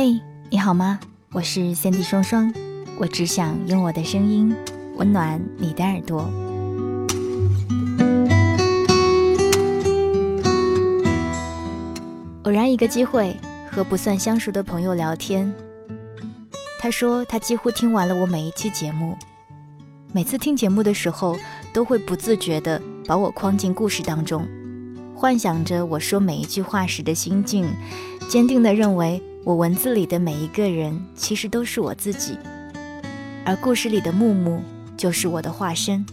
嘿，你好吗？我是三 D 双双，我只想用我的声音温暖你的耳朵。偶然一个机会和不算相熟的朋友聊天，他说他几乎听完了我每一期节目，每次听节目的时候都会不自觉地把我框进故事当中，幻想着我说每一句话时的心境，坚定地认为。我文字里的每一个人，其实都是我自己，而故事里的木木就是我的化身。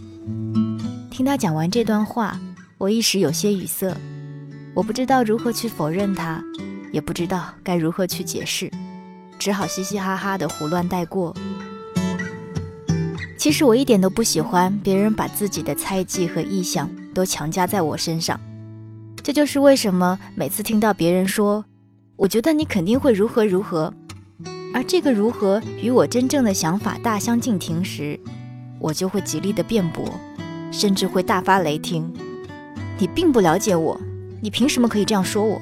听他讲完这段话，我一时有些语塞，我不知道如何去否认他，也不知道该如何去解释，只好嘻嘻哈哈的胡乱带过。其实我一点都不喜欢别人把自己的猜忌和臆想都强加在我身上，这就是为什么每次听到别人说。我觉得你肯定会如何如何，而这个如何与我真正的想法大相径庭时，我就会极力的辩驳，甚至会大发雷霆。你并不了解我，你凭什么可以这样说我？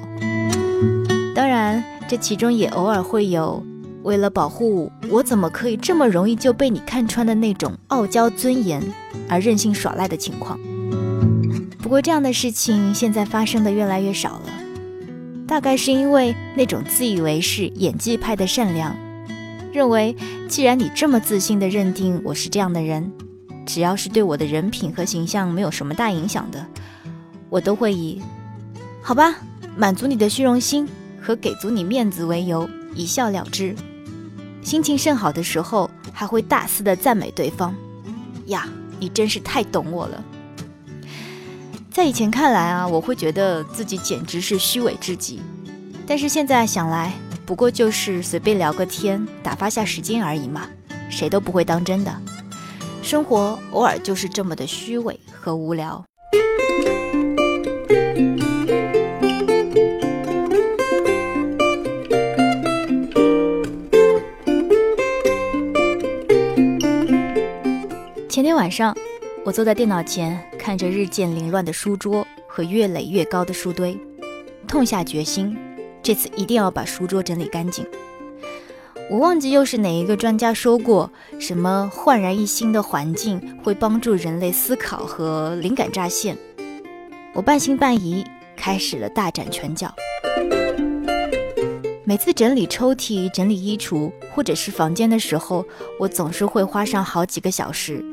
当然，这其中也偶尔会有为了保护我怎么可以这么容易就被你看穿的那种傲娇尊严而任性耍赖的情况。不过这样的事情现在发生的越来越少了。大概是因为那种自以为是演技派的善良，认为既然你这么自信的认定我是这样的人，只要是对我的人品和形象没有什么大影响的，我都会以好吧，满足你的虚荣心和给足你面子为由一笑了之。心情甚好的时候，还会大肆的赞美对方，呀，你真是太懂我了。在以前看来啊，我会觉得自己简直是虚伪至极。但是现在想来，不过就是随便聊个天，打发下时间而已嘛，谁都不会当真的。生活偶尔就是这么的虚伪和无聊。前天晚上。我坐在电脑前，看着日渐凌乱的书桌和越垒越高的书堆，痛下决心，这次一定要把书桌整理干净。我忘记又是哪一个专家说过，什么焕然一新的环境会帮助人类思考和灵感乍现。我半信半疑，开始了大展拳脚。每次整理抽屉、整理衣橱或者是房间的时候，我总是会花上好几个小时。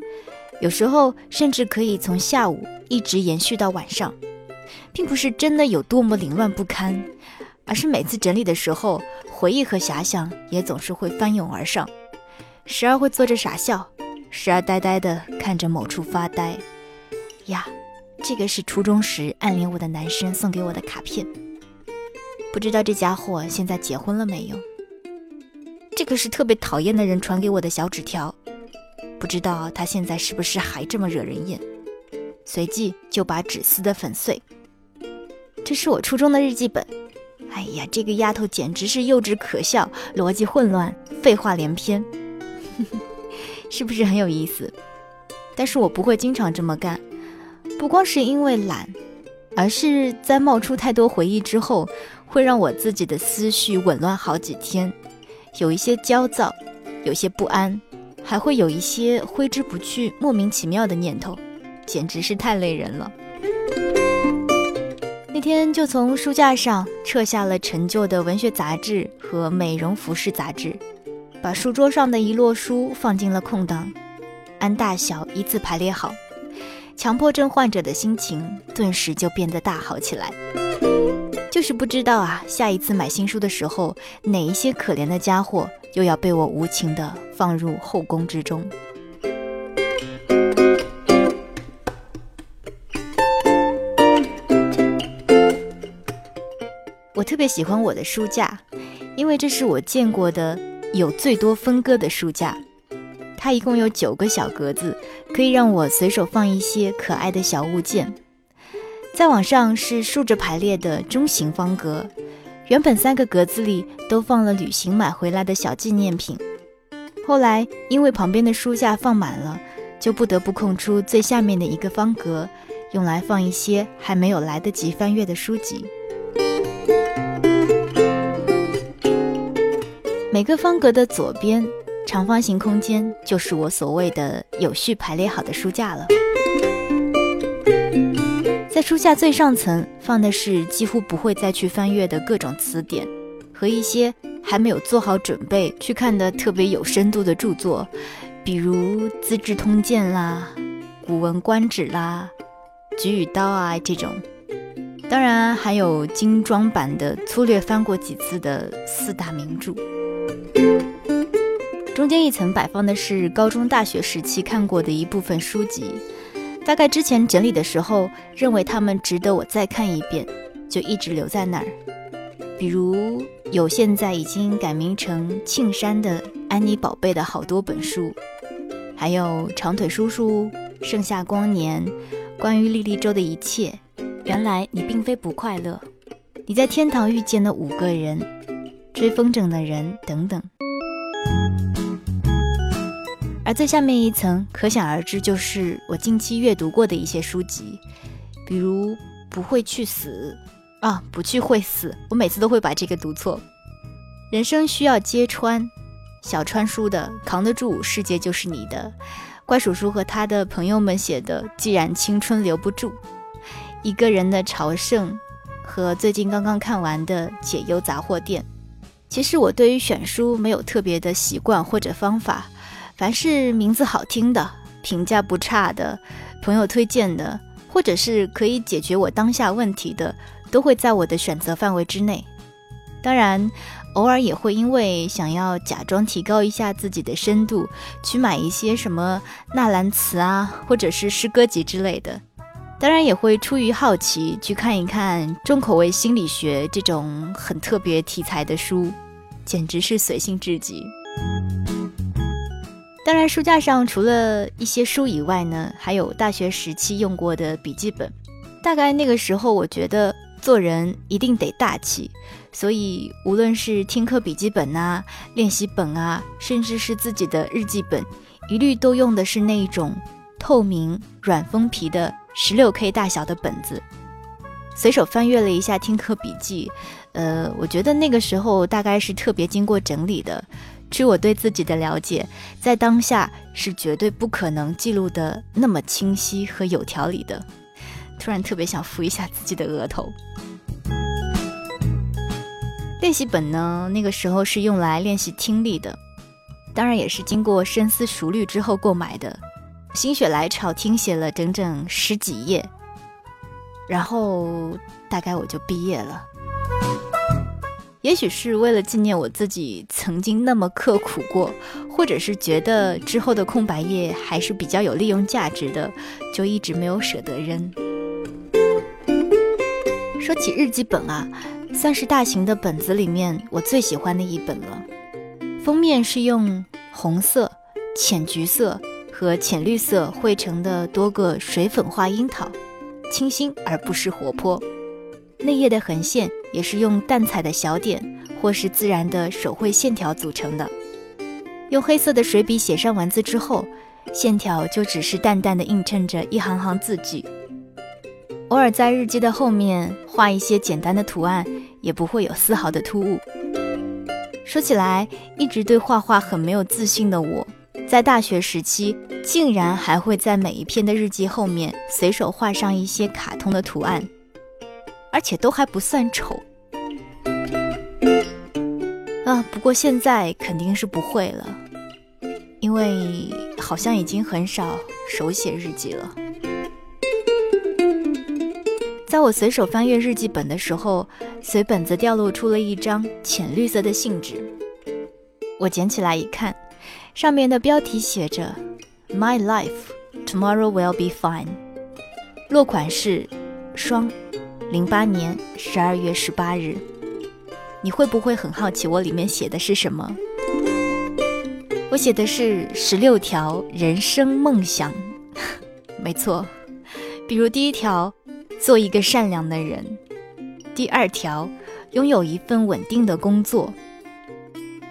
有时候甚至可以从下午一直延续到晚上，并不是真的有多么凌乱不堪，而是每次整理的时候，回忆和遐想也总是会翻涌而上，时而会坐着傻笑，时而呆呆地看着某处发呆。呀，这个是初中时暗恋我的男生送给我的卡片，不知道这家伙现在结婚了没有？这个是特别讨厌的人传给我的小纸条。不知道他现在是不是还这么惹人厌？随即就把纸撕得粉碎。这是我初中的日记本。哎呀，这个丫头简直是幼稚可笑，逻辑混乱，废话连篇，是不是很有意思？但是我不会经常这么干，不光是因为懒，而是在冒出太多回忆之后，会让我自己的思绪紊乱好几天，有一些焦躁，有些不安。还会有一些挥之不去、莫名其妙的念头，简直是太累人了。那天就从书架上撤下了陈旧的文学杂志和美容服饰杂志，把书桌上的一摞书放进了空档，按大小依次排列好。强迫症患者的心情顿时就变得大好起来。就是不知道啊，下一次买新书的时候，哪一些可怜的家伙又要被我无情的放入后宫之中？我特别喜欢我的书架，因为这是我见过的有最多分割的书架。它一共有九个小格子，可以让我随手放一些可爱的小物件。再往上是竖着排列的中型方格，原本三个格子里都放了旅行买回来的小纪念品，后来因为旁边的书架放满了，就不得不空出最下面的一个方格，用来放一些还没有来得及翻阅的书籍。每个方格的左边。长方形空间就是我所谓的有序排列好的书架了。在书架最上层放的是几乎不会再去翻阅的各种词典和一些还没有做好准备去看的特别有深度的著作，比如《资治通鉴》啦、《古文观止》啦、《举与刀》啊这种。当然还有精装版的粗略翻过几次的四大名著。中间一层摆放的是高中、大学时期看过的一部分书籍，大概之前整理的时候认为它们值得我再看一遍，就一直留在那儿。比如有现在已经改名成庆山的《安妮宝贝》的好多本书，还有长腿叔叔、盛夏光年、关于莉莉周的一切、原来你并非不快乐、你在天堂遇见的五个人、追风筝的人等等。最下面一层，可想而知，就是我近期阅读过的一些书籍，比如《不会去死》啊，不去会死，我每次都会把这个读错。人生需要揭穿，小川书的《扛得住，世界就是你的》，怪叔叔和他的朋友们写的《既然青春留不住》，一个人的朝圣，和最近刚刚看完的《解忧杂货店》。其实我对于选书没有特别的习惯或者方法。凡是名字好听的、评价不差的、朋友推荐的，或者是可以解决我当下问题的，都会在我的选择范围之内。当然，偶尔也会因为想要假装提高一下自己的深度，去买一些什么纳兰词啊，或者是诗歌集之类的。当然，也会出于好奇去看一看重口味心理学这种很特别题材的书，简直是随性至极。当然，书架上除了一些书以外呢，还有大学时期用过的笔记本。大概那个时候，我觉得做人一定得大气，所以无论是听课笔记本啊、练习本啊，甚至是自己的日记本，一律都用的是那种透明软封皮的十六 K 大小的本子。随手翻阅了一下听课笔记，呃，我觉得那个时候大概是特别经过整理的。据我对自己的了解，在当下是绝对不可能记录的那么清晰和有条理的。突然特别想扶一下自己的额头。练习本呢，那个时候是用来练习听力的，当然也是经过深思熟虑之后购买的。心血来潮听写了整整十几页，然后大概我就毕业了。也许是为了纪念我自己曾经那么刻苦过，或者是觉得之后的空白页还是比较有利用价值的，就一直没有舍得扔。说起日记本啊，算是大型的本子里面我最喜欢的一本了。封面是用红色、浅橘色和浅绿色绘成的多个水粉画樱桃，清新而不失活泼。内页的横线也是用淡彩的小点或是自然的手绘线条组成的。用黑色的水笔写上文字之后，线条就只是淡淡的映衬着一行行字迹。偶尔在日记的后面画一些简单的图案，也不会有丝毫的突兀。说起来，一直对画画很没有自信的我，在大学时期竟然还会在每一篇的日记后面随手画上一些卡通的图案。而且都还不算丑啊！不过现在肯定是不会了，因为好像已经很少手写日记了。在我随手翻阅日记本的时候，随本子掉落出了一张浅绿色的信纸。我捡起来一看，上面的标题写着 “My life tomorrow will be fine”，落款是双。零八年十二月十八日，你会不会很好奇我里面写的是什么？我写的是十六条人生梦想，没错。比如第一条，做一个善良的人；第二条，拥有一份稳定的工作；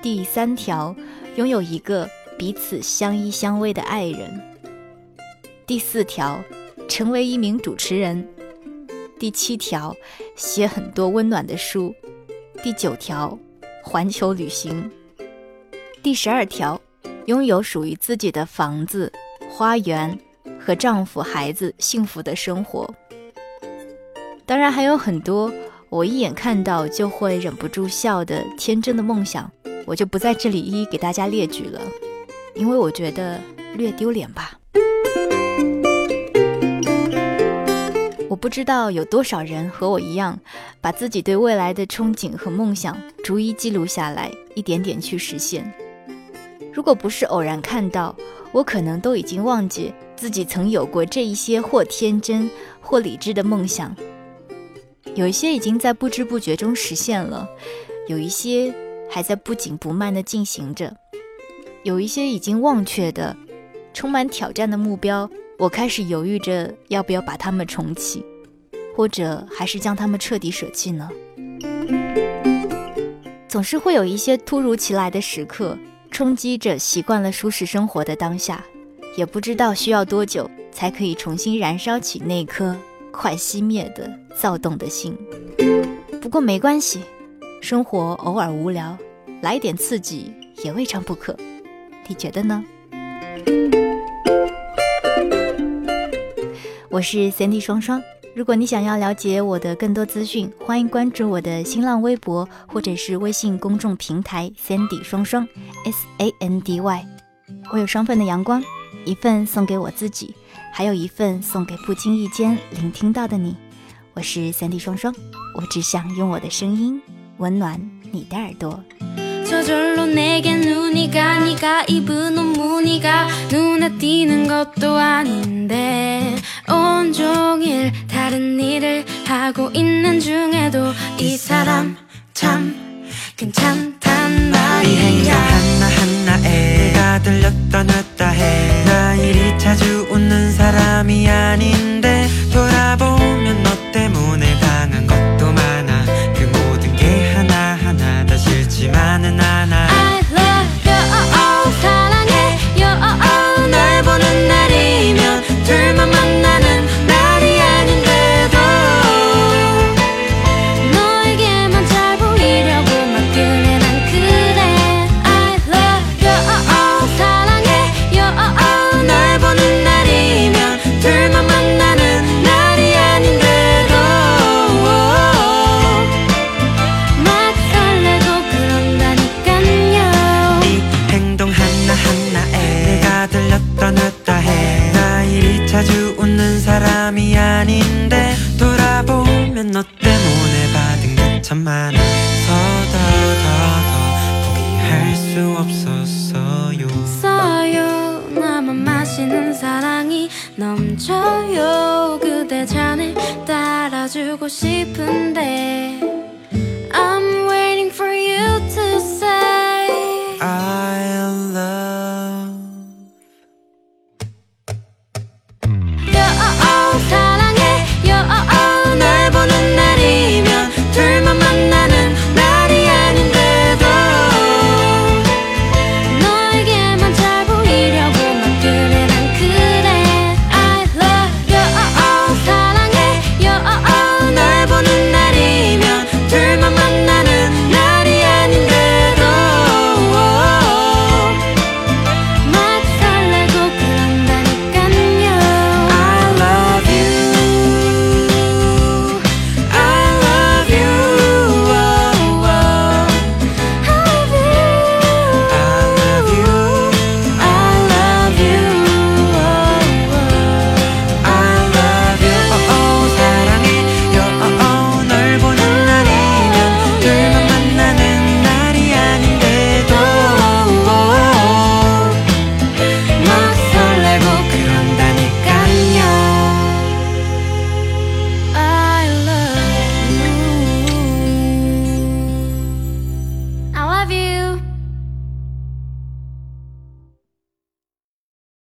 第三条，拥有一个彼此相依相偎的爱人；第四条，成为一名主持人；第七条，写很多温暖的书。第九条，环球旅行。第十二条，拥有属于自己的房子、花园和丈夫、孩子幸福的生活。当然还有很多我一眼看到就会忍不住笑的天真的梦想，我就不在这里一一给大家列举了，因为我觉得略丢脸吧。我不知道有多少人和我一样，把自己对未来的憧憬和梦想逐一记录下来，一点点去实现。如果不是偶然看到，我可能都已经忘记自己曾有过这一些或天真或理智的梦想。有一些已经在不知不觉中实现了，有一些还在不紧不慢地进行着，有一些已经忘却的、充满挑战的目标。我开始犹豫着要不要把它们重启，或者还是将它们彻底舍弃呢？总是会有一些突如其来的时刻，冲击着习惯了舒适生活的当下，也不知道需要多久才可以重新燃烧起那颗快熄灭的躁动的心。不过没关系，生活偶尔无聊，来点刺激也未尝不可。你觉得呢？我是 Sandy 双双。如果你想要了解我的更多资讯，欢迎关注我的新浪微博或者是微信公众平台 Sandy 双双 S A N D Y。我有双份的阳光，一份送给我自己，还有一份送给不经意间聆听到的你。我是 Sandy 双双，我只想用我的声音温暖你的耳朵。 저절로 내게 눈이 가 네가 입은 옷 무늬가 눈에 띄는 것도 아닌데 온종일 다른 일을 하고 있는 중에도 이 사람 참 괜찮단 말이야. 이 행동 하나하나에 내가 들렸다 놨다 해 나 이리 자주 웃는 사람이 아닌데 돌아보면 너 때문에 당한 것 싶은데